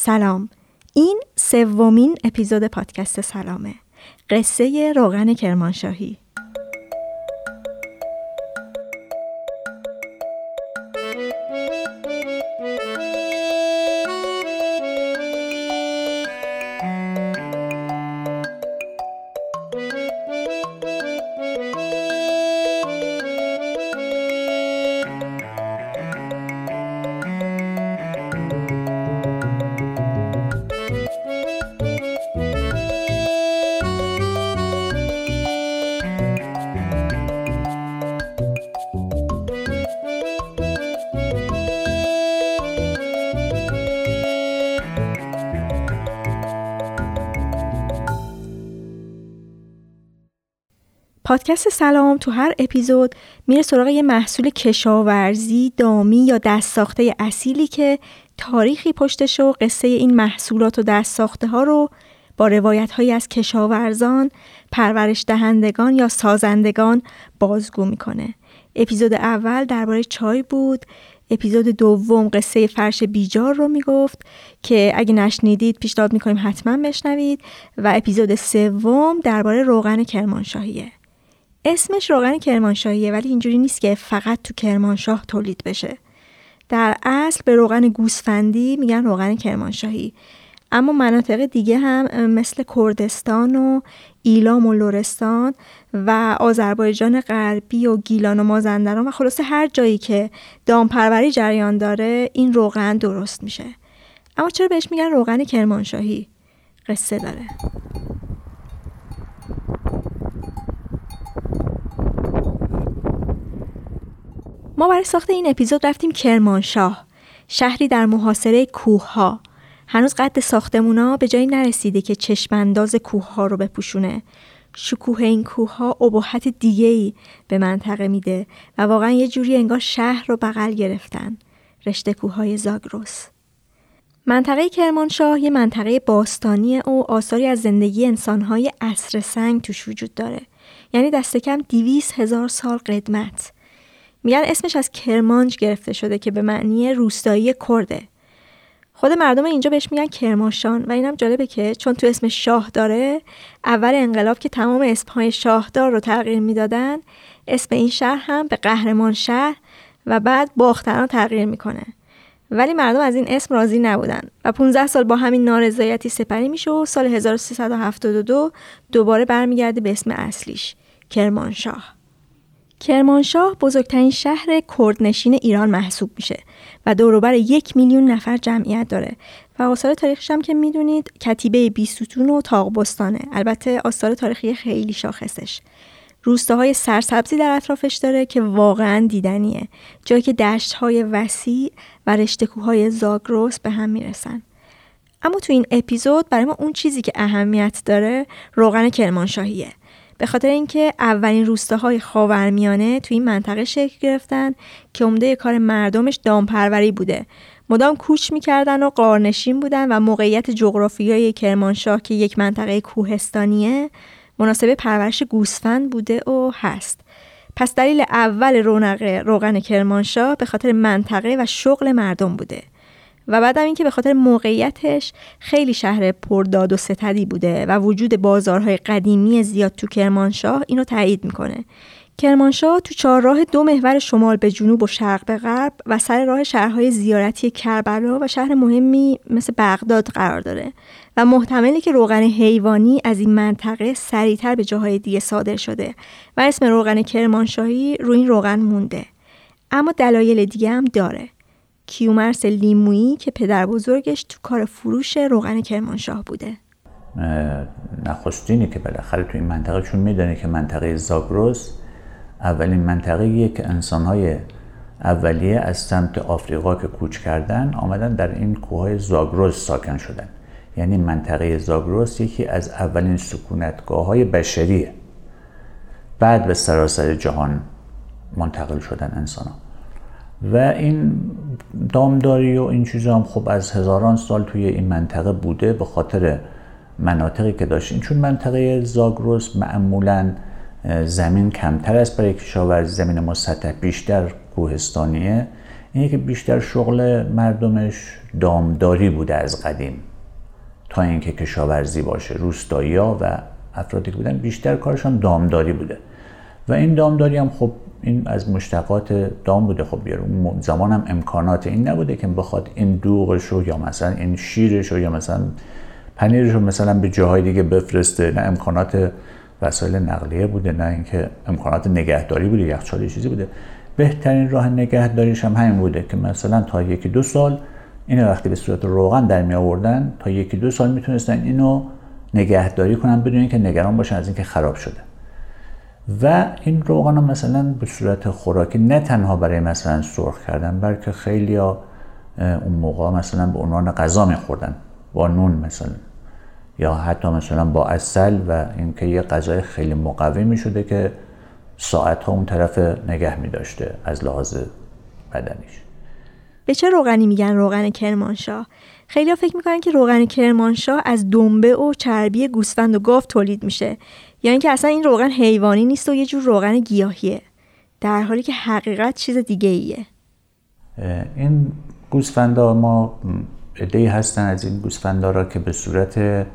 سلام. این سومین اپیزود پادکست سلامه. قصه روغن کرمانشاهی. پادکست سلام تو هر اپیزود میره سراغ یه محصول کشاورزی، دامی یا دست ساخته اصیلی که تاریخی پشتش و قصه این محصولات و دست ساخته ها رو با روایت هایی از کشاورزان، پرورش دهندگان یا سازندگان بازگو می‌کنه. اپیزود اول درباره چای بود، اپیزود دوم قصه فرش بیجار رو می‌گفت که اگه نشنیدید پیشنهاد می‌کنیم حتما بشنوید و اپیزود سوم درباره روغن کرمانشاهیه. اسمش روغن کرمانشاهیه ولی اینجوری نیست که فقط تو کرمانشاه تولید بشه. در اصل به روغن گوسفندی میگن روغن کرمانشاهی. اما مناطق دیگه هم مثل کردستان و ایلام و لورستان و آذربایجان غربی و گیلان و مازندران و خلاصه هر جایی که دامپروری جریان داره این روغن درست میشه. اما چرا بهش میگن روغن کرمانشاهی؟ قصه داره. ما برای ساخت این اپیزود رفتیم کرمانشاه شهری در محاصره کوه ها هنوز قد ساختمونا به جایی نرسیده که چشمانداز کوه ها رو بپوشونه. شکوه این کوه ها ابهت دیگه ای به منطقه میده و واقعا یه جوری انگار شهر رو بغل گرفتن. رشته کوه های زاگروس منطقه کرمانشاه یه منطقه باستانی و آثاری از زندگی انسانهای عصر سنگ توش وجود داره. یعنی دست کم دیویس هزار سال قدمت. میگن اسمش از کرمانج گرفته شده که به معنی روستایی کرده خود مردم اینجا بهش میگن کرمانشان و اینم جالبه که چون تو اسم شاه داره اول انقلاب که تمام اسمهای شاهدار رو تغییر می‌دادن اسم این شهر هم به قهرمان شهر و بعد باختران تغییر می‌کنه. ولی مردم از این اسم راضی نبودن و 15 سال با همین نارضایتی سپری میشه و سال 1372 دوباره برمیگرده به اسم اصلیش کرمانشاه. کرمانشاه بزرگترین شهر کردنشین ایران محسوب میشه و دوروبر یک میلیون نفر جمعیت داره و آثار تاریخش هم که می‌دونید کتیبه بیستون و تاقبستانه البته آثار تاریخی خیلی شاخصش. روستاهای سرسبزی در اطرافش داره که واقعا دیدنیه. جایی که دشتهای وسیع و رشتکوهای زاگروس به هم می‌رسن. اما تو این اپیزود برای ما اون چیزی که اهمیت داره روغن کرمانشاهیه. به خاطر اینکه اولین روستاهای خاورمیانه توی این منطقه شکل گرفتن که عمده کار مردمش دامپروری بوده. مدام کوچ می‌کردن و قارنشین بودن و موقعیت جغرافیایی کرمانشاه که یک منطقه کوهستانیه مناسب پرورش گوسفند بوده و هست. پس دلیل اول رونق روغن کرمانشاه به خاطر منطقه و شغل مردم بوده. و بعدم اینکه به خاطر موقعیتش خیلی شهر پرداد و ستدی بوده و وجود بازارهای قدیمی زیاد تو کرمانشاه اینو تایید می‌کنه. کرمانشاه تو چهارراه دو محور شمال به جنوب و شرق به غرب و سر راه شهرهای زیارتی کربلا و شهر مهمی مثل بغداد قرار داره و محتملی که روغن حیوانی از این منطقه سریعتر به جاهای دیگه صادر شده و اسم روغن کرمانشاهی روی این روغن مونده. اما دلایل دیگه هم داره. کیومرس لیمویی که پدر بزرگش تو کار فروش روغن کرمانشاه بوده. نخستینی که بالاخره تو این منطقه چون می‌دونه که منطقه زاگروس اولین منطقه که انسانهای اولیه از سمت آفریقا که کوچ کردن آمدن در این کوههای زاگروس ساکن شدن. یعنی منطقه زاگروس یکی از اولین سکونتگاه های بشریه. بعد به سراسر جهان منتقل شدن انسان ها. و این دامداری و این چیزا هم خب از هزاران سال توی این منطقه بوده به خاطر مناطقی که داشتین چون منطقه زاگروس معمولا زمین کمتر است برای کشاورزی زمین ما سطح بیشتر کوهستانیه. اینه که بیشتر شغل مردمش دامداری بوده از قدیم تا اینکه کشاورزی باشه روستایی و افرادی که بودن بیشتر کارشان دامداری بوده. و این دامداری هم خب این از مشتقات دام بوده. خب اون زمان هم امکانات این نبوده که بخواد این دوغش رو یا مثلا این شیرش رو یا مثلا پنیرش رو مثلا به جاهای دیگه بفرسته. نه امکانات وسایل نقلیه بوده نه اینکه امکانات نگهداری بوده یخچال چیزی بوده. بهترین راه نگهداریش هم همین بوده که مثلا تا یکی دو سال اینو وقتی به صورت روغن در می آوردن تا یکی دو سال می‌تونستن اینو نگهداری کنن بدون اینکه نگران باشن از اینکه خراب شده. و این روغن ها مثلا به صورت خوراکی نه تنها برای مثلا سرخ کردن بلکه خیلی ها اون موقع مثلا به عنوان غذا میخوردن با نون مثلا یا حتی مثلا با اصل و اینکه یه غذای خیلی مقوی شده که ساعت ها اون طرف نگه می داشته از لحاظ بدنیش. به چه روغنی میگن روغن کرمانشاه؟ خیلی فکر می‌کنن که روغن کرمانشاه از دنبه و چربی گوسفند و گاو تولید میشه. یا اینکه اصلا این روغن حیوانی نیست و یه جور روغن گیاهیه. در حالی که حقیقت چیز دیگه ایه. این گوسفندا ما ادهی هستن از این گوسفندا را که به صورت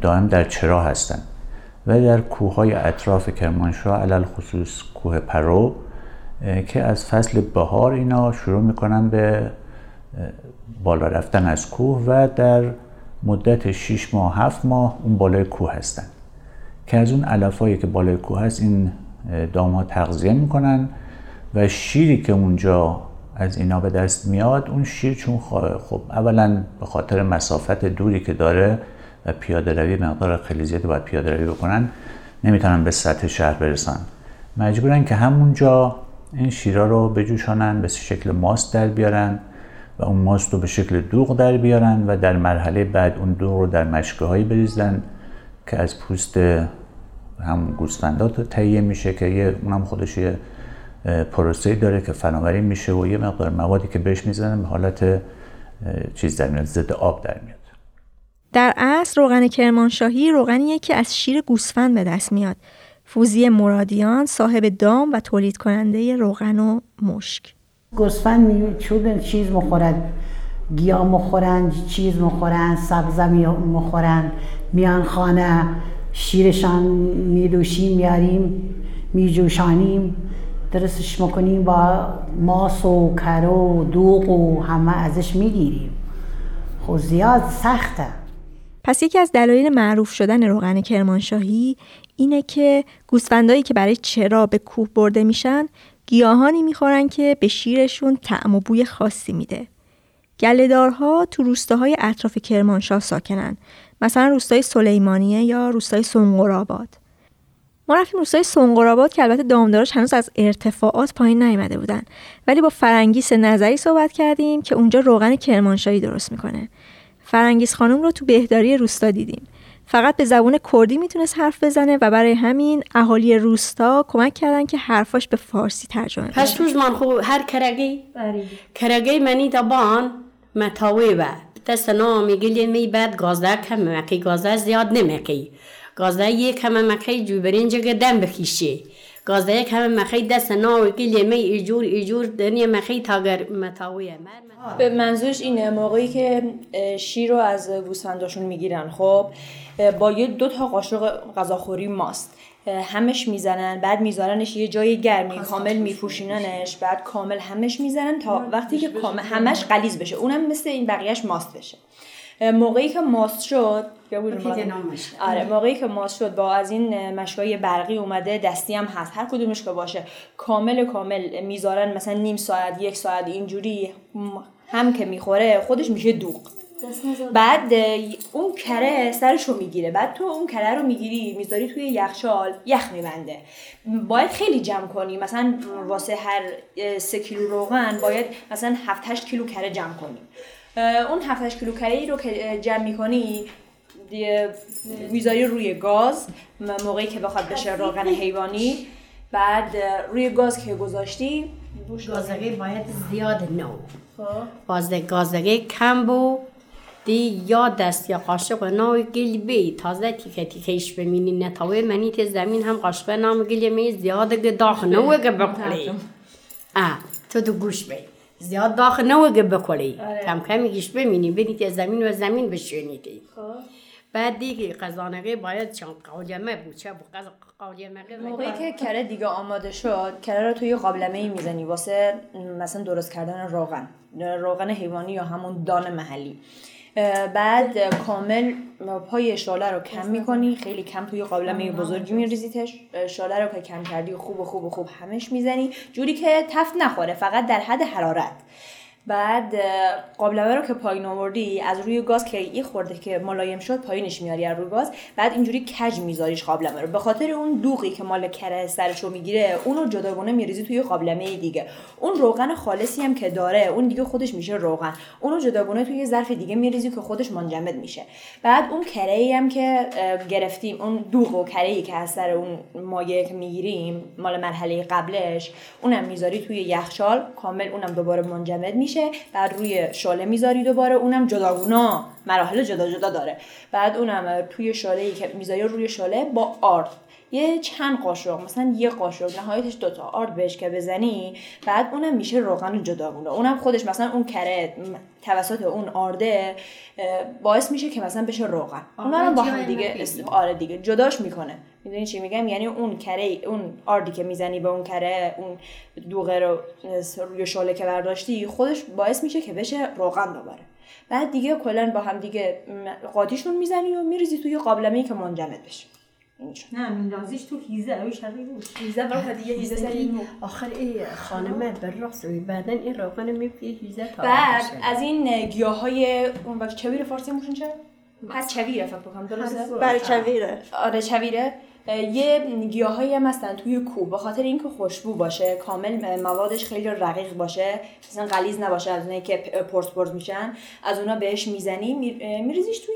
دائم در چرا هستن. و در کوههای اطراف کرمانشاه علل خصوص کوه پرو که از فصل بهار اینا شروع می‌کنن به بالا رفتن از کوه و در مدت 6 ماه 7 ماه اون بالای کوه هستن. که از اون علفایی که بالای کوه هست این دام ها تغذیه می‌کنن و شیری که اونجا از اینا به دست میاد اون شیر چون خب اولا به خاطر مسافت دوری که داره و پیاده روی مقدار خیلی زیادی باید پیاده روی بکنن نمی‌تونن به سطح شهر برسن. مجبورن که همونجا این شیرا رو بجوشانن به شکل ماست در بیارن و اون ماست رو به شکل دوغ در بیارن و در مرحله بعد اون دوغ رو در مشکه هایی بریزن که از پوست هم گوسفندات تهیه میشه که یه اونم خودش یه پروسه داره که فناوری میشه و یه مقدار موادی که بهش می‌زنن به حالت چیز در میاد ضد آب در میاد. در اصل روغن کرمانشاهی روغنیه که از شیر گوسفند به دست میاد. فوزی مرادیان صاحب دام و تولید کننده روغن و مشک. گوسفند چون چیز مخورد گیاه مخورن چیز مخورن سبزه مخورن میان خانه شیرشان میدوشیم میاریم میجوشانیم درستش می‌کنیم با ماس و کرو و دوغ و همه ازش می‌گیریم خب زیاد سخته پس یکی از دلایل معروف شدن روغن کرمانشاهی اینه که گوسفندایی که برای چرا به کوه برده میشن گیاهانی می‌خورن که به شیرشون طعم و بوی خاصی میده. گلهدارها تو روستاهای اطراف کرمانشاه ساکنن. مثلا روستای سلیمانیه یا روستای سنگرآباد. ما رفتیم روستای سنگرآباد که البته دامدارش هنوز از ارتفاعات پایین نیامده بودن. ولی با فرنگیس نظری صحبت کردیم که اونجا روغن کرمانشاهی درست می‌کنه. فرنگیس خانم رو تو بهداری روستا دیدیم. فقط به زبون کردی می‌تونست حرف بزنه و برای همین اهالی روستا کمک کردن که حرفاش به فارسی ترجمه بشه. پس روز من خوب هر کرگی؟ کرگی منی دبان متاوی و دست نام میگلی می بعد گازده کم مکی گازده زیاد نمکی گازده یک کم مکی جو برینج دم بخیشی گازده یک همه مخی دست ناوی گلی می ایجور ایجور دنیا مخی تاگر متاویه به منظورش اینه موقعی که شیر رو از گوسفنداشون می‌گیرن خب با یه دو تا قاشق غذاخوری ماست. همش می‌زنن بعد میذارنش یه جای گرمی کامل میپوشیننش بعد کامل همش می‌زنن تا وقتی که کامل همش قلیز بشه. اونم مثل این بقیهش ماست بشه. موقعی که ماست شد آره موقعی که ماست شد با از این مشکای برقی اومده دستی هم هست. هر کدومش که باشه کامل کامل می‌ذارن مثلا نیم ساعت یک ساعت اینجوری هم که می‌خوره خودش میشه دوغ. بعد اون کره سرش رو می‌گیره. بعد تو اون کره رو می‌گیری می‌ذاری توی یخچال یخ میبنده. باید خیلی جمع کنی. مثلا واسه هر سه کیلو روغن باید مثلا 7 8 کیلو کره جمع کنی. اون 7 8 کیلو کره رو که جمع می‌کنی می‌ذاری روی گاز موقعی که بخواد بشه روغن حیوانی. بعد روی گاز که گذاشتی گازگی باید زیاد نو. خب. بازده گازگی کم بو. دی یا دست یا قاشق ناوی گلی بی. تازه تیکه تیکهش بمینی نتاوی منی تی زمین هم قاشق نام گلی می زیاد گداخ نوه گه بقلی آه تو دو گوش بی. زیاد داخل نوگه بکلی. کم کم یکیش بمینی. بینی زمین و زمین بشونیدی بعد دیگه قزانقه باید چون قاجمه بود. چه بود؟ قاجمه موقعی که کره دیگه آماده شد کره رو توی قابلمه ای می‌زنی. واسه مثلا درست کردن روغن روغن حیوانی یا همون دان محلی. بعد کامل پای شاله رو کم می‌کنی خیلی کم توی قابلمه بزرگی میریزیتش. شاله رو که کم کردی خوب و خوب و خوب همش می‌زنی. جوری که تفت نخوره فقط در حد حرارت. بعد قابلمه رو که پایین آوردی از روی گاز که یه خورده که ملایم شد پایینش میاری از روی گاز بعد اینجوری کج میذاریش قابلمه رو. به خاطر اون دوغی که مال کره سرشو می‌گیره اونو جداگونه میریزی توی قابلمه دیگه. اون روغن خالصی هم که داره اون دیگه خودش میشه روغن. اونو جداگونه توی ظرف دیگه میریزی که خودش منجمد میشه. بعد اون کره ای هم که گرفتیم اون دوغ و کره ای که از سر اون مایع که می‌گیریم مال مرحله قبلش اونم می‌ذاری توی یخچال کامل اونم دوباره منجمد میشه. میشه بعد روی شاله می‌ذاری دوباره اونم جداگونا. مراحل جدا جدا داره. بعد اونم توی شاله ای که می‌ذاری روی شاله با آرد یه چند قاشق مثلا یه قاشق نهایتش دوتا آرد بهش که بزنی بعد اونم میشه روغن جداگونه اونم خودش مثلا اون کره توسط اون آرده باعث میشه که مثلا بشه روغن. اونا رو با هم دیگه آره دیگه جداش می‌کنه. می‌دونی چی میگم؟ یعنی اون کره اون آردی که می‌زنی به اون کره اون دوغه رو روی شاله که برداشتی خودش باعث میشه که بشه روغن دوباره. بعد دیگه کلا با هم دیگه قاطیشون می‌زنی و میریزی توی قابلمه که منجمد بشه. نه میندازیش تو هیزه اوی شبیه بود هیزه برای دیگه هیزه سری آخر ای خانمه بر راست بعدا این روغن میپیه هیزه تا بعد از این گیاه های اون وقت چویر فارسی موشون چه؟ پس چویره فکر بکنم درسته؟ بله چویره. آره چویره. یه گیاهایی هم هستن توی کوه به خاطر اینکه خوشبو باشه کامل موادش خیلی رقیق باشه مثلا غلیظ نباشه از اونایی که پرس میشن از اونا بهش می‌زنی میریزیش توی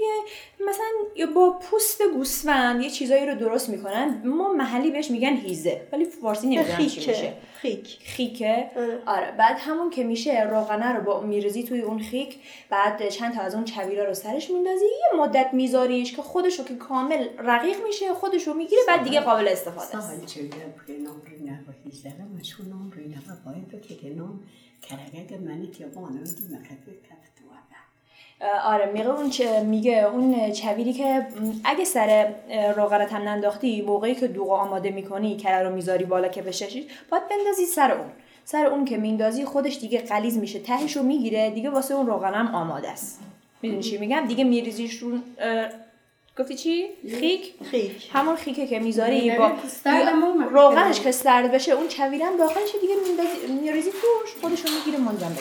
مثلا با پوست گوسفند یه چیزایی رو درست می‌کنن ما محلی بهش میگن هیزه ولی فارسی نمی‌دونم چی میشه. خیک. خیکه. آره. بعد همون که میشه روغنه رو با میریزی توی اون خیک بعد چند تا از اون چویرا رو سرش میندازی یه مدت میذاریش که خودشو که کامل رقیق میشه خودشو می‌گیره بعد دیگه قابل استفاده است. آره میگه اون چه میگه اون چویری که اگه سر روغنت هم ننداختی موقعی که دوغ آماده می‌کنی کره رو می‌ذاری بالا که بششی باید بندازی سر اون. سر اون که میندازی خودش دیگه قلیز میشه تهش رو می‌گیره دیگه واسه اون روغن هم آماده است. می‌دونی چی میگم؟ دیگه میریزیش رو گفتی چی؟ خیک؟ خیک. همون خیکه که می‌ذاری با روغنش که سرد بشه اون چویرم داخلش دیگه میریزی توش خودشو می‌گیره منجم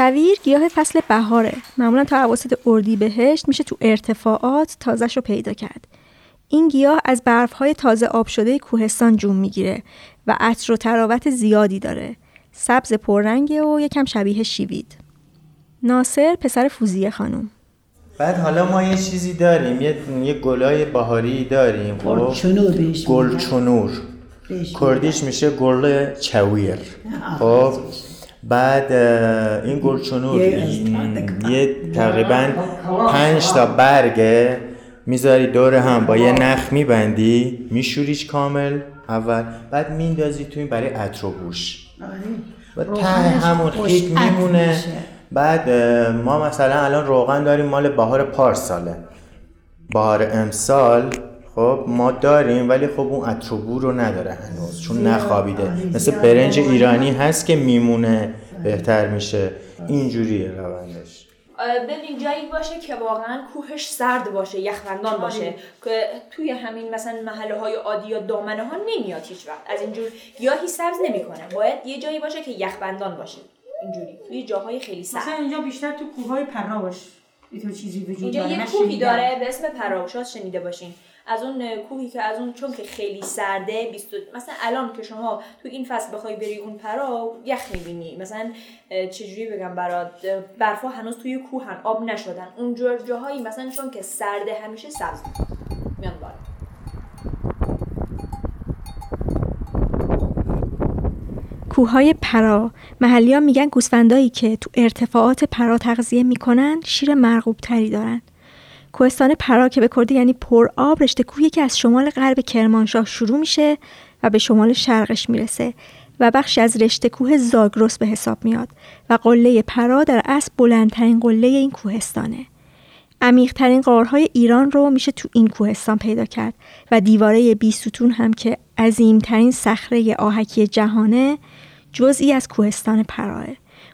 کویر گیاه فصل بهاره. معمولا تا اواسط بهشت میشه تو ارتفاعات تازش رو پیدا کرد. این گیاه از برفهای تازه آب شده کوهستان جون می‌گیره و عطر و تراوت زیادی داره. سبز پررنگه و یکم شبیه شیوید. ناصر پسر فوزیه خانم. بعد حالا ما یه چیزی داریم. یه, یه گلای بهاری داریم خب؟ گلچنور گلچنور. کردیش میشه گل چویر خب؟ بعد این گلچنور یه تقریبا پنج تا برگه می‌ذاری دور هم با یه نخ میبندی میشوریش کامل؟ اول. بعد میندازی تو این برای عطر و بوش و ته همون خیک میمونه. بعد ما مثلا الان روغن داریم مال بهار پارساله. بهار امسال خب ما داریم ولی خب اون اتروبو رو نداره هنوز چون نخوابیده. مثل برنج ایرانی هست که میمونه بهتر میشه. اینجوریه روندش. ببین جایی باشه که واقعا کوهش سرد باشه یخبندان. باشه. که توی همین مثلا محله های عادی یا دامنه ها نمیاد هیچ وقت. از اینجور گیاهی سبز نمی‌کنه. باید یه جایی باشه که یخبندان باشه. اینجوری. توی جاهای خیلی سرد مثلا اینجا بیشتر تو کوه های پراوش چیزی وجود اینجا یه کوهی داره به اسم پراوشات شنیده باشین. از اون کوهی که از اون چون که خیلی سرده 20 مثلا الان که شما تو این فصل بخوای بری اون پرا یخ می‌بینی. مثلا چجوری بگم برات؟ برفا هنوز توی کوهن آب نشدن. اون جاهایی مثلا چون که سرده همیشه سبز. میان کوههای پرا. محلی ها میگن گوسفندایی که تو ارتفاعات پرا تغذیه می‌کنن شیر مرغوب تری دارن. کوهستان پرا که به کردی یعنی پر آب رشته کوهی که از شمال غرب کرمانشاه شروع میشه و به شمال شرقش می‌رسه و بخشی از رشته کوه زاگرس به حساب میاد و قله پرا در اصل بلندترین قله این کوهستانه. عمیقترین غارهای ایران رو میشه تو این کوهستان پیدا کرد و دیواره بیستون هم که عظیمترین صخره آهکی جهانه جزئی از کوهستان پراه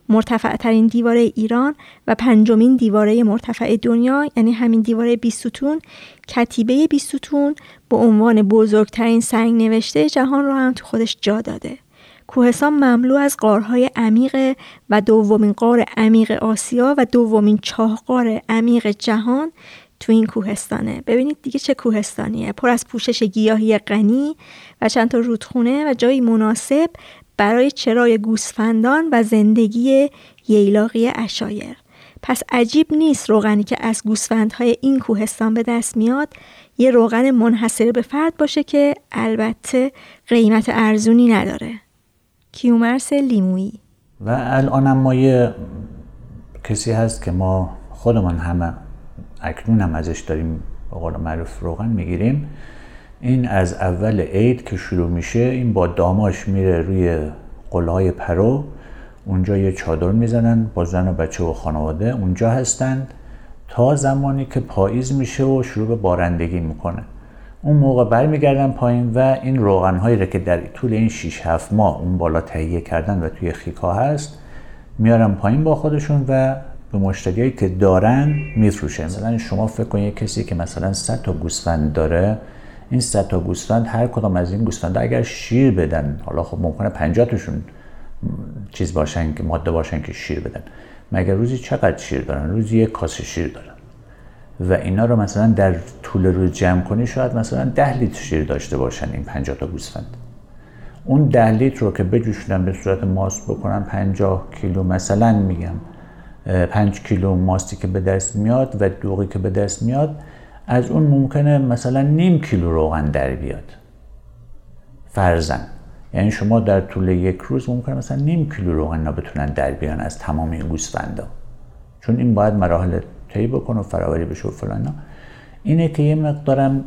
مرتفع ترین دیواره ایران و پنجمین دیواره مرتفع دنیا یعنی همین دیواره بیستون کتیبه بیستون به عنوان بزرگترین سنگ نوشته جهان رو هم تو خودش جا داده. کوهستان مملو از غارهای عمیق و دومین غار عمیق آسیا و دومین چاهقار عمیق جهان تو این کوهستانه. ببینید دیگه چه کوهستانیه. پر از پوشش گیاهی غنی و چند تا رودخونه و جایی مناسب برای چرای گوسفندان و زندگی ییلاقی اشایر. پس عجیب نیست روغنی که از گوسفندهای این کوهستان به دست میاد یه روغن منحصر به فرد باشه که البته قیمت ارزونی نداره. کیومرس لیمویی. و الانم ما یه کسی هست که ما خودمان همه اکنون هم ازش داریم به قول معروف روغن می‌گیریم. این از اول عید که شروع میشه این با داماش میره روی قلهای پرو اونجا یه چادر می‌زنن با زن و بچه و خانواده اونجا هستند تا زمانی که پاییز میشه و شروع به بارندگی می‌کنه. اون موقع برمیگردن پایین و این روغن هایی را که در طول این 6 7 ماه اون بالا تهیه کردن و توی خیکا هست میارن پایین با خودشون و به مشتریایی که دارن میفروشن. مثلا شما فکر کنید کسی که مثلا 100 تا گوسفند داره این 100 تا گوسفند هر کدام از این گوسفند اگر شیر بدن حالا خب ممکنه 50 تاشون چیز باشن که ماده باشن که شیر بدن. مگر روزی چقدر شیر دارن؟ روزی یک کاسه شیر دارن. و اینا رو مثلا در طول روز جمع کنی شاید مثلا 10 لیتر شیر داشته باشن این 50 تا گوسفند. اون 10 لیتر رو که بجوشونن به صورت ماست بکنن 50 کیلو مثلا میگم 5 کیلو ماستی که به دست میاد و دوغی که به دست میاد از اون ممکنه مثلا نیم کیلو روغن در بیاد. فرزن یعنی شما در طول یک روز ممکنه مثلا نیم کیلو روغن بتونن در بیان از تمام این گوسفندا. چون این باید مراحل طی بکنه و فراوری بشه و فلان اینه که یه مقدارم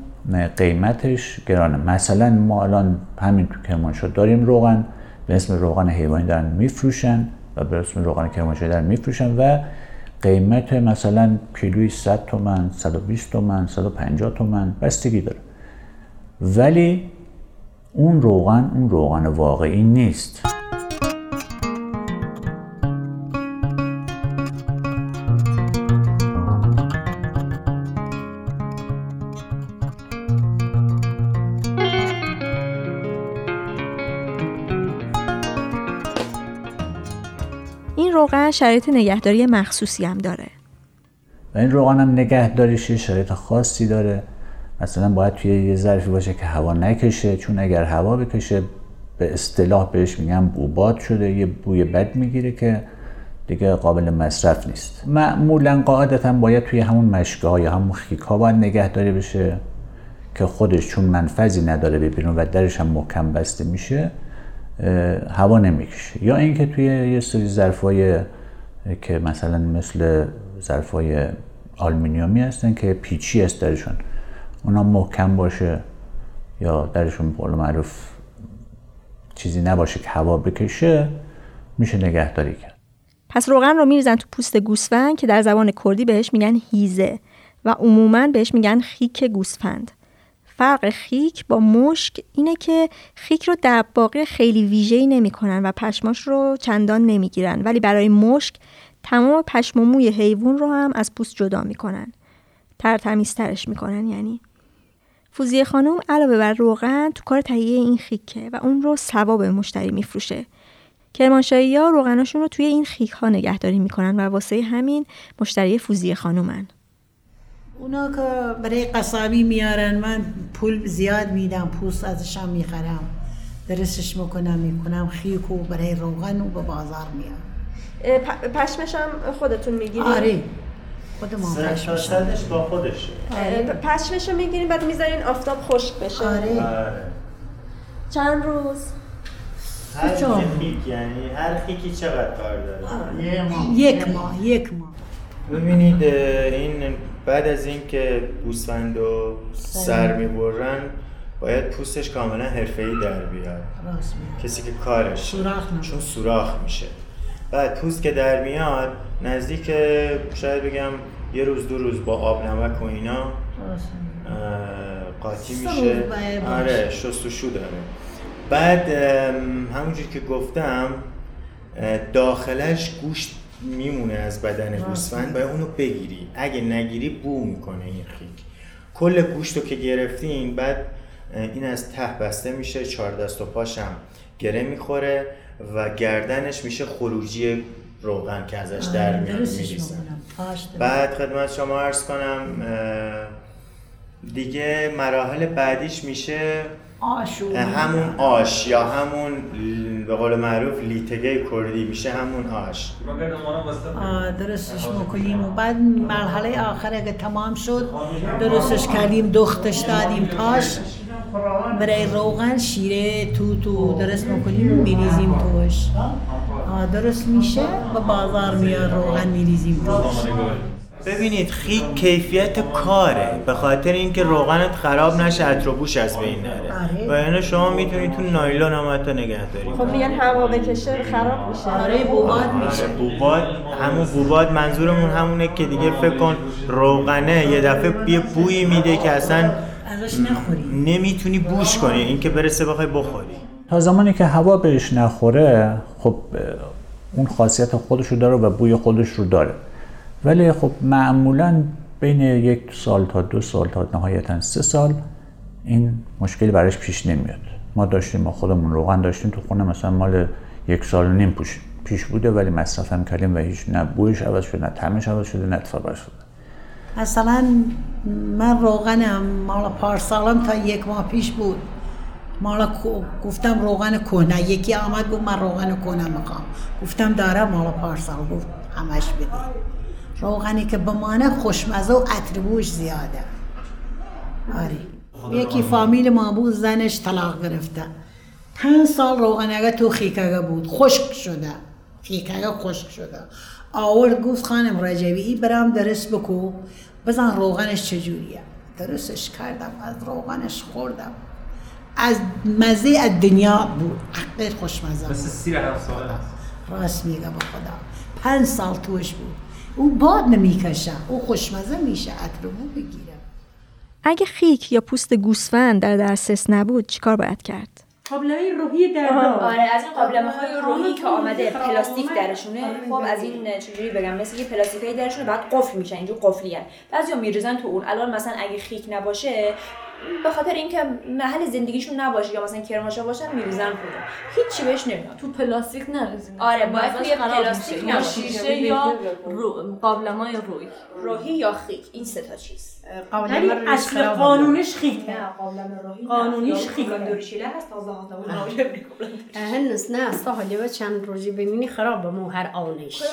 قیمتش گرانه. مثلا ما الان همین تو کرمانشاه داریم روغن به اسم روغن حیوانی دارن میفروشن و به اسم روغن کرمانشاه دارن میفروشن و قیمت مثلا کیلوی 100 تومن 120 تومن 150 تومن بستگی داره. ولی اون روغن اون روغن واقعی نیست. شرایط نگهداری مخصوصی هم داره. و این روغن هم نگهداریش شرایط خاصی داره. مثلا باید توی یه ظرفی باشه که هوا نکشه چون اگر هوا بکشه به اصطلاح بهش میگم بوباد شده یه بوی بد می‌گیره که دیگه قابل مصرف نیست. معمولا قاعدتا باید توی همون مشگاه یا همون خیک باید نگهداری بشه که خودش چون منفذی نداره به بیرون و درش هم محکم بسته میشه هوا نمی‌کشه. یا اینکه توی یه سری ظرفای که مثلا مثل ظرفای آلومینیومی هستن که پیچی است درشون. اونا محکم باشه یا درشون قول معروف چیزی نباشه که هوا بکشه میشه نگهداری کرد. پس روغن رو میریزن تو پوست گوسفند که در زبان کردی بهش میگن هیزه و عموما بهش میگن خیک گوسفند. فرق خیک با مشک اینه که خیک رو دباغی خیلی ویژه‌ای نمی‌کنن و پشماش رو چندان نمی‌گیرن. ولی برای مشک تمام پشم و موی حیوان رو هم از پوست جدا می‌کنن. ترتمیزترش می‌کنن یعنی. فوزیه خانم علاوه بر روغن تو کار تهیه این خیکه و اون رو ثواب مشتری میفروشه. کرمانشاهی ها روغناشون رو توی این خیک ها نگهداری می‌کنن و واسه همین مشتری فوزیه خانومن. اونا که برای قصابی میارن من پول زیاد میدم پوست ازشم می‌خرم. درستش می‌کنم می‌کنم خیک و برای روغن و به بازار میارم. پشمش هم خودتون می‌گیریم؟ آره. خودمون پشمش با خودشه. پشمش رو می‌گیریم بعد می‌ذارین آفتاب خشک بشه. آره. چند روز؟ هر خیک یعنی هر خیکی چقدر کار داره؟ یک ماه. یک ماه. ببینید این بعد از اینکه گوسفند و سر می‌برن. باید پوستش کاملا حرفه‌ای در بیاد. کسی که کارش چون سوراخ میشه. بعد پوست که در میاد نزدیک شاید بگم یه روز دو روز با آب نمک و اینا قاطی میشه. آره شستشو داره. بعد همونجور که گفتم داخلش گوشت میمونه از بدن گوسفند باید اونو بگیری. اگه نگیری بو می‌کنه این خیک. کل گوشت رو که گرفتین بعد این از ته بسته میشه چهار دست و پاشم گره می‌خوره و گردنش میشه خروجی روغن که ازش در میاد بعد خدمت شما عرض کنم دیگه مراحل بعدیش میشه. همون آش یا همون به قول معروف لیتگه کردی میشه همون آش. درستش می‌کنیم. و بعد مرحله آخر اگه تمام شد درستش کردیم دختش دادیم تاش برای روغن شیره تو تو درست می‌کنیم میریزیم توش. درست میشه؟ و بازار میاد روغن میریزیم توش. ببینید خیک کیفیت کاره. به خاطر اینکه روغنت خراب نشه اتروبوش از بین نره. و یعنی شما می‌تونید تو نایلون هم حتی نگه دارید خب میگن هوا بکشه خراب میشه. آره بوباد میشه. بوباد همون بوباد منظورمون همونه که دیگه فکر کن روغنه یه دفعه یه بویی میده که اصلا ازش نخوری. نمی‌تونی بوش کنی. اینکه برسه بخوای بخوری. تا زمانی که هوا بهش نخوره خب اون خاصیت خودش رو داره و بوی خودش رو داره. ولی خب معمولا بین یک سال تا دو سال تا نهایتا سه سال این مشکلی برایش پیش نمیاد. ما داشتیم ما خودمون روغن داشتیم تو خونه مثلا مال یک سال و نیم پیش بوده ولی مصرفم کردیم و هیچ نه بویش عوض شده نه طعمش عوض شده نه اتفاق شده. مثلا من روغنم مال پارسالم تا یک ماه پیش بود. مالا گفتم روغن کنه یکی آمد گفت من روغن کنه می‌خوام گفتم داره مالا پارسال گفت همش بده. روغنی که بمانه خوشمزه و عطربوش زیاده. آره. یکی فامیل ما بود زنش طلاق گرفته. پنج سال روغنگه تو خیکگه بود خشک شده. خیکگه خشک شده. آورد گفت خانم رجبی ای برام درست بکو. بزن روغنش چجوریه؟ درستش کردم از روغنش خوردم. از مزه از دنیا بود. حقیق خوشمزه بود. سیر هفت سال راست میگه با خدا. پنج سال توش بود. او باد نمی‌کشه. او خوشمزه میشه عطربو بگیره. اگه خیک یا پوست گوسفند در دسترس نبود چیکار باید کرد؟ قابلمه روحی در آره از این قابلمه های روحی که آمده پلاستیک درشونه خب از این چجوری بگم؟ مثل یه پلاستیکایی درشونه بعد قفل میشن اینجور قفلی هن. بعضیا میریزن تو اون. الان مثلا اگه خیک نباشه به خاطر اینکه محل زندگیشون نباشه یا مثلا کرماشا باشن میریزن خودم هیچی بهش نمیاد. تو پلاستیک نریزین آره باید توی پلاستیک یا شیشه یا. قابلمه روی. روحی یا خیک. این سه تا چیز. ولی اصل قانونش خیکه قانونیش خیکه دوریشیله هست؟ تازه هنوز نه حالی و چند روزی ببینی خراب مو هر آنش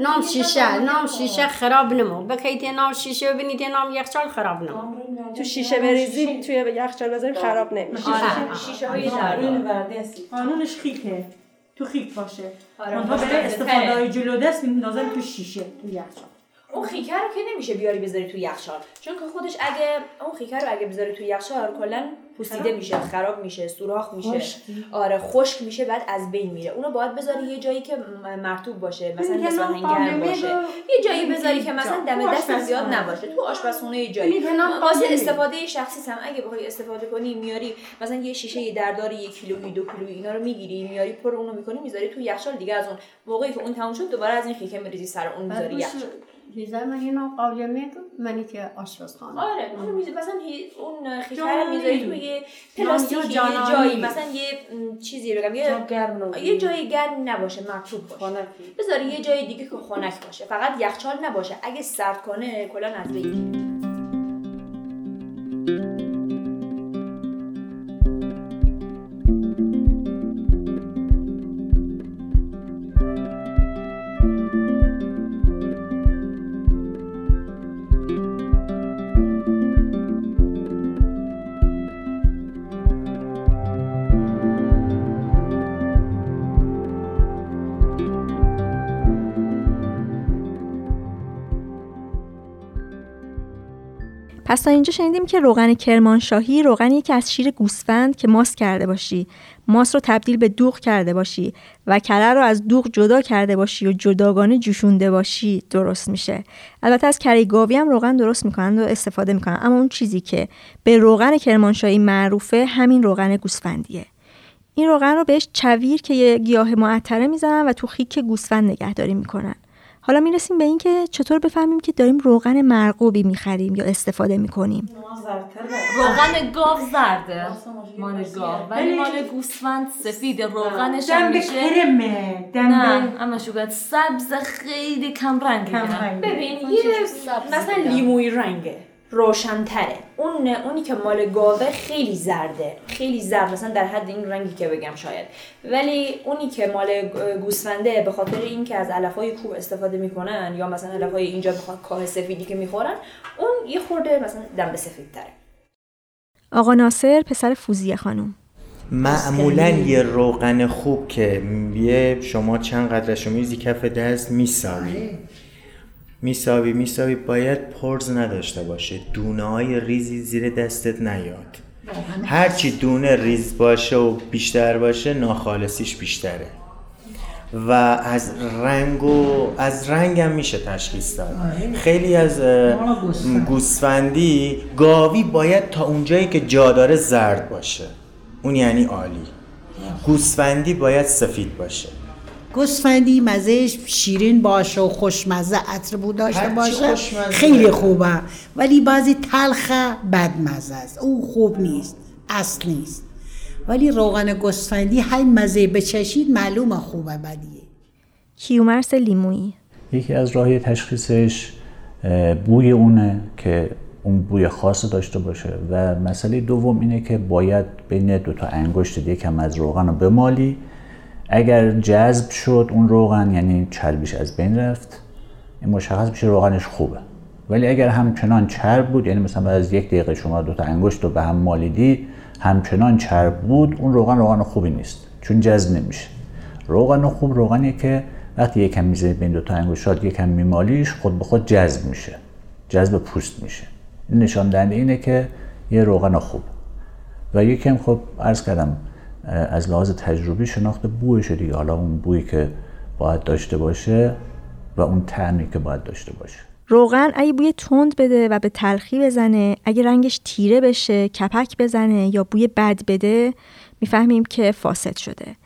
نام شیشه نام شیشه خراب نمو. بکیت نام شیشه ببینید نام یخچال خراب نمو. تو شیشه بریزیم توی یخچال بذاریم خراب نمیشه. شیشه های قانونش خیکه تو خیک باشه. آنها برای استفاده های جلو دست میندازن تو شیشه تو یخچال. اون خیکه رو که نمیشه بیاری بذاری تو یخچال. چون که خودش اگه اون خیکه رو اگه بذاری تو یخچال کلا پوسیده میشه خراب میشه سوراخ میشه. آره خشک میشه بعد از بین میره. اونو باید بذاری یه جایی که مرطوب باشه مثلا نسبتا گرم باشه. یه جایی بذاری که مثلا دم دست زیاد نباشه. تو آشپزخونه یه جایی. واسه استفاده شخصی هم اگه بخوای استفاده کنی میاری مثلا یه شیشه دردار یک کیلویی دو کیلویی اینا رو می‌گیری میاری پر اونو می‌کنی می‌ذاری تو یخچال دیگه از اون موقعی که اون تموم شد دوباره از این خیکه میریزی سر اون می‌ذاری یخچال. لیزر من اینو قابل میگم. منی که آشپزخانه. آره اون میز مثلا اون خیکه رو می‌ذاری تو یه پلاستیکی یه جایی مثلا یه چیزی رو بگم یه یه جای گرم نباشه مرطوب باشه. بذاری یه جای دیگه که خنک باشه. فقط یخچال نباشه. اگه سرد کنه کلا از بین پس تا اینجا شنیدیم که روغن کرمانشاهی روغنی که از شیر گوسفند که ماست کرده باشی. ماست رو تبدیل به دوغ کرده باشی و کره رو از دوغ جدا کرده باشی و جداگانه جوشونده باشی درست میشه. البته از کره گاوی هم روغن درست می‌کنن و استفاده می‌کنن. اما اون چیزی که به روغن کرمانشاهی معروفه همین روغن گوسفندیه. این روغن رو بهش چویر که یه گیاه معطره می‌زنن و تو خیک گوسفند نگهداری می‌کنن. حالا می‌رسیم به اینکه چطور بفهمیم که داریم روغن مرغوبی می‌خریم یا استفاده می‌کنیم. روغن گاو زرده. مال گاو. ولی مال گوسفند سفید. روغنش هم میشه. کرمه. نه اما شوگت سبز خیلی کم رنگ ببین یه مثلا لیموی رنگه. روشنتره. اون اونی که مال گاوه خیلی زرده. خیلی زرد مثلا در حد این رنگی که بگم شاید. ولی اونی که مال گوسفنده به خاطر اینکه از علفای کوه استفاده می‌کنن یا مثلا علفای اینجا بخواد کاه سفیدی که می‌خورن اون یه خورده مثلا دم سفید تره آقا ناصر پسر فوزیه خانم. معمولا یه روغن خوب که یه شما چند قدرشو میریزی کف دست میساوی میساوی میساوی باید پرز نداشته باشه. دونه های ریزی زیر دستت نیاد. هرچی دونه ریز باشه و بیشتر باشه ناخالصیش بیشتره. و از رنگ و از رنگ هم میشه تشخیص داد. خیلی از گوسفندی گاوی باید تا اونجایی که جا داره زرد باشه. اون یعنی عالی. گوسفندی باید سفید باشه. گوسفندی مزهش شیرین باشه و خوشمزه عطر بود داشته باشه. خیلی خوبه. ولی بعضی تلخه بدمزه است. او خوب نیست. اصل نیست. ولی روغن گوسفندی های مزه بچشید معلومه خوبه بدیه. کیومرس لیمویی. یکی از راهی تشخیصش بوی اونه که اون بوی خاص داشته باشه. و مسئله دوم اینه که باید بین دو تا انگشت یکم از روغن رو بمالی. اگر جذب شد اون روغن یعنی چربیش از بین رفت این مشخص میشه روغنش خوبه. ولی اگر همچنان چرب بود یعنی مثلا بعد از یک دقیقه شما دو تا انگشت رو به هم مالیدی همچنان چرب بود اون روغن روغن خوبی نیست چون جذب نمیشه. روغن خوب روغنیه که وقتی یکم میزه بین دو تا انگشتات یکم میمالیش خود به خود جذب میشه. جذب پوست میشه. این نشان دهنده اینه که یه روغن خوب. و یکم خب عرض کردم از لحاظ تجربی شناخت بویش دیگه حالا اون بویی که باید داشته باشه و اون طعمی که باید داشته باشه. روغن اگه بوی تند بده و به تلخی بزنه اگه رنگش تیره بشه کپک بزنه یا بوی بد بده می‌فهمیم که فاسد شده.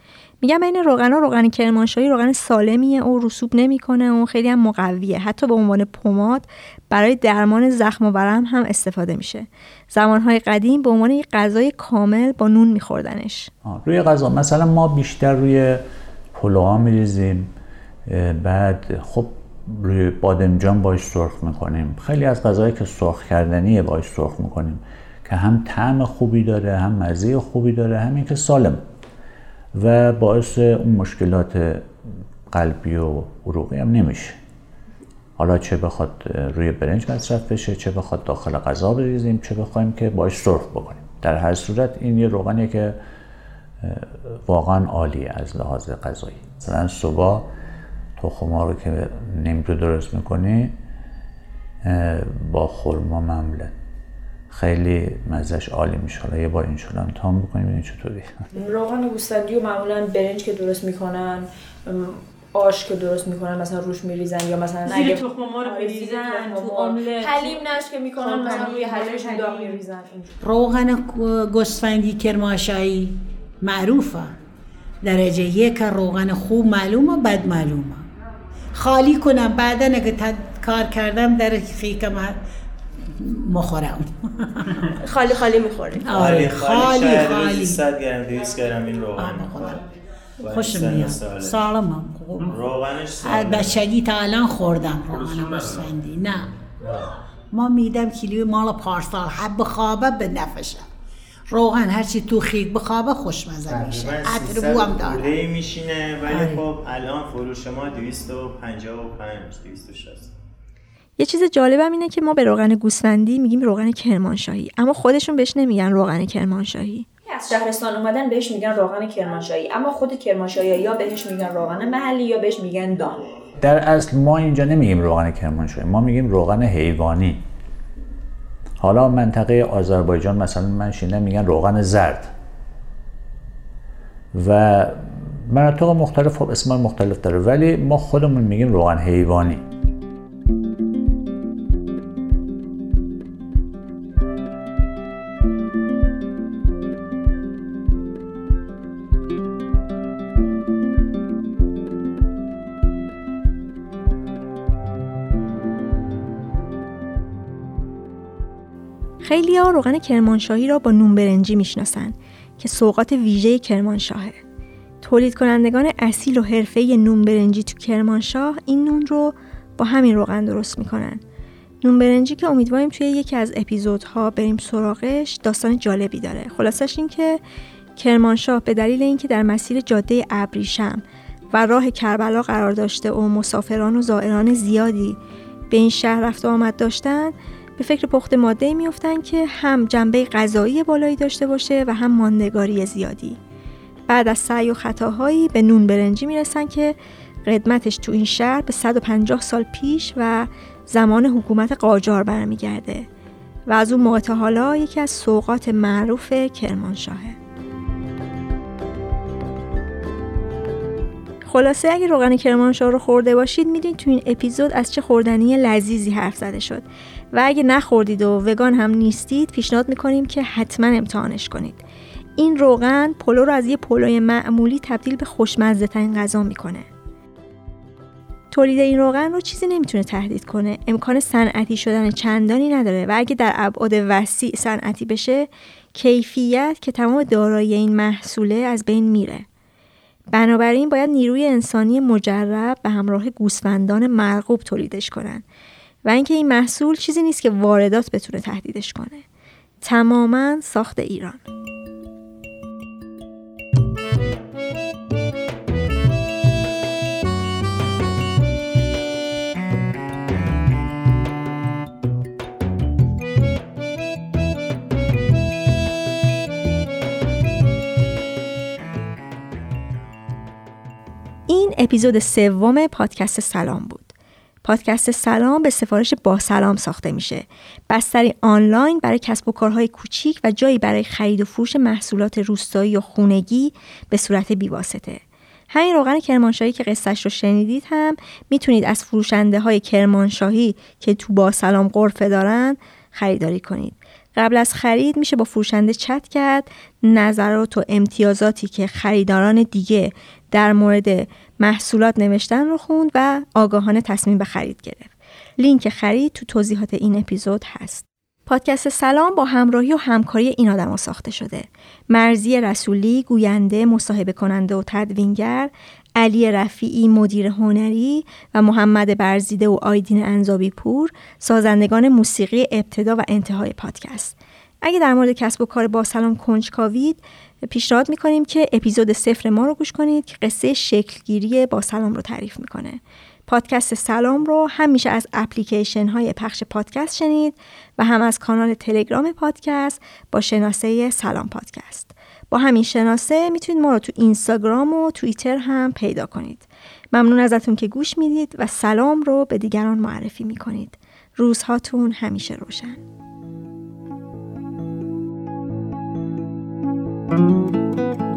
میگم بین روغن ها روغن کرمانشاهی روغن سالمیه و رسوب نمی‌کنه و خیلی هم مقویه. حتی به عنوان پماد برای درمان زخم و ورم هم استفاده میشه. زمانهای قدیم به عنوان یک غذای کامل با نون میخوردنش. روی غذا مثلا ما بیشتر روی پلوها میریزیم بعد خب روی بادمجان باش سرخ می‌کنیم. خیلی از غذایی که سرخ کردنیه باش سرخ می‌کنیم که هم طعم خوبی داره هم مزه خوبی داره همین که سالم. و باعث اون مشکلات قلبی و عروقی هم نمیشه. حالا چه بخواد روی برنج مصرف بشه چه بخواد داخل غذا بریزیم چه بخوایم که باش سرخ بکنیم. در هر صورت این یه روغنیه که واقعا عالیه از لحاظ غذایی. مثلا صبح تخم رو که نمرو درست می‌کنی با خورما مملن خیلی مزش عالی میشه. حالا یه بار انشالله امتحان بکنیم ببینیم چطوری. روغن گوسفندی و معمولا برنج که درست می‌کنن آش که درست می‌کنن مثلا روش میریزن یا مثلا اگه تخم مرغ رو میریزن تو املت حلیم نش که می‌کنن مثلا روی حلیمش داغ میریزن. روغن گوسفندی کرماشایی معروفه. درجه یک روغن خوب معلومه بد معلومه. خالی کنم بعدا اگه کار کردم در خیکم مخورم. خالی خالی می‌خوریم آره خالی خالی 100 گرم 200 گرم این روغن. خوش میاد. سالمم خوب روغنش از بچگی تا الان خوردم. روغن گوسفندی نه. ما میدم کیلو مال پارسال. حب خوابه به نفشه روغن هرچی تو خیک بخوابه خوشمزه میشه. عطر بو هم داره. میشینه ولی خب الان فروش ما 255 260 یه چیز جالبم اینه که ما به روغن گوسفندی میگیم روغن کرمانشاهی اما خودشون بهش نمیگن روغن کرمانشاهی. از شهرستان اومدن بهش میگن روغن کرمانشاهی اما خود کرمانشاهی یا بهش میگن روغن محلی یا بهش میگن دان. در اصل ما اینجا نمیگیم روغن کرمانشاهی ما میگیم روغن حیوانی. حالا منطقه آذربایجان مثلا من شینه میگن روغن زرد. و مناطق مختلف خب اسم مختلف داره ولی ما خودمون میگیم روغن حیوانی. خیلی ها روغن کرمانشاهی را با نون برنجی می‌شناسند که سوقات ویژه کرمانشاهه. تولید کنندگان اصیل و حرفه نون برنجی تو کرمانشاه این نون رو با همین روغن درست می‌کنن. نون برنجی که امیدواریم توی یکی از اپیزودها بریم سراغش داستان جالبی داره. خلاصش این که کرمانشاه به دلیل اینکه در مسیر جاده ابریشم و راه کربلا قرار داشته و مسافران و زائران زیادی به این شهر رفت آمد داشتن به فکر پخت ماده میفتن که هم جنبه غذایی بالایی داشته باشه و هم ماندگاری زیادی. بعد از سعی و خطاهایی به نون برنجی می‌رسن که قدمتش تو این شهر به 150 سال پیش و زمان حکومت قاجار برمیگرده و از اون موقع حالا یکی از سوقات معروف کرمانشاهه خلاصه اگه روغن کرمانشاه رو خورده باشید میدین تو این اپیزود از چه خوردنی لذیذی حرف زده شد. و اگه نخوردید و وگان هم نیستید پیشنهاد می‌کنیم که حتما امتحانش کنید. این روغن پلو رو از یه پلوی معمولی تبدیل به خوشمزه ترین غذا می‌کنه. تولید این روغن رو چیزی نمی‌تونه تهدید کنه. امکان صنعتی شدن چندانی نداره و اگه در ابعاد وسیع صنعتی بشه کیفیت که تمام دارایی این محصوله از بین میره. بنابراین باید نیروی انسانی مجرب به همراه گوسفندان مرغوب تولیدش کنن. و اینکه این محصول چیزی نیست که واردات بتونه تهدیدش کنه تماما ساخت ایران این اپیزود سوم پادکست سلام بود. پادکست سلام به سفارش با سلام ساخته میشه. بستری آنلاین برای کسب و کارهای کوچیک و جایی برای خرید و فروش محصولات روستایی و خونگی به صورت بیواسطه. همین روغن کرمانشاهی که قصهش رو شنیدید هم می‌تونید از فروشنده های کرمانشاهی که تو با سلام قرفه دارن خریداری کنید. قبل از خرید میشه با فروشنده چت کرد نظرات و امتیازاتی که خریداران دیگه در مورد محصولات نوشتن رو خوند و آگاهانه تصمیم به خرید گرفت. لینک خرید تو توضیحات این اپیزود هست. پادکست سلام با همراهی و همکاری این آدم ساخته شده. مرزی رسولی، گوینده، مصاحبه کننده و تدوینگر، علی رفیعی مدیر هنری و محمد برزیده و آیدین انزابی پور سازندگان موسیقی ابتدا و انتهای پادکست. اگه در مورد کسب و کار با سلام کنجکاوید پیشنهاد می‌کنیم که اپیزود صفر ما رو گوش کنید که قصه شکلگیری با سلام رو تعریف می‌کنه. پادکست سلام رو هم میشه از اپلیکیشن های پخش پادکست شنید و هم از کانال تلگرام پادکست با شناسه سلام پادکست. با همین شناسه می‌تونید ما رو تو اینستاگرام و توییتر هم پیدا کنید. ممنون ازتون که گوش می‌دید و سلام رو به دیگران معرفی می‌کنید. روزهاتون همیشه روشن. Thank you.